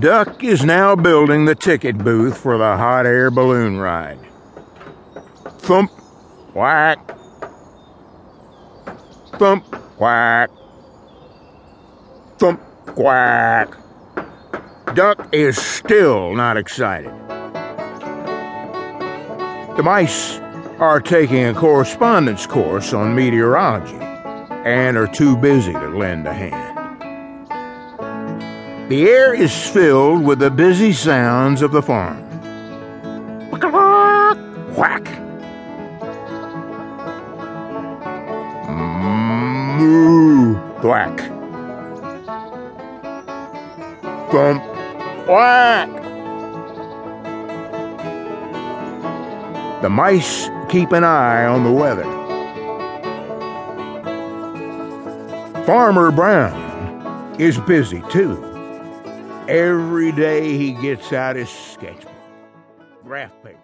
Duck is now building the ticket booth for the hot air balloon ride. Thump, whack. Thump, quack. Thump, quack. Duck is still not excited. The mice are taking a correspondence course on meteorology and are too busy to lend a hand. The air is filled with the busy sounds of the farm. Whack! Moo! Thwack! Thump! Whack! The mice keep an eye on the weather. Farmer Brown is busy too. Every day he gets out his sketchbook, graph paper,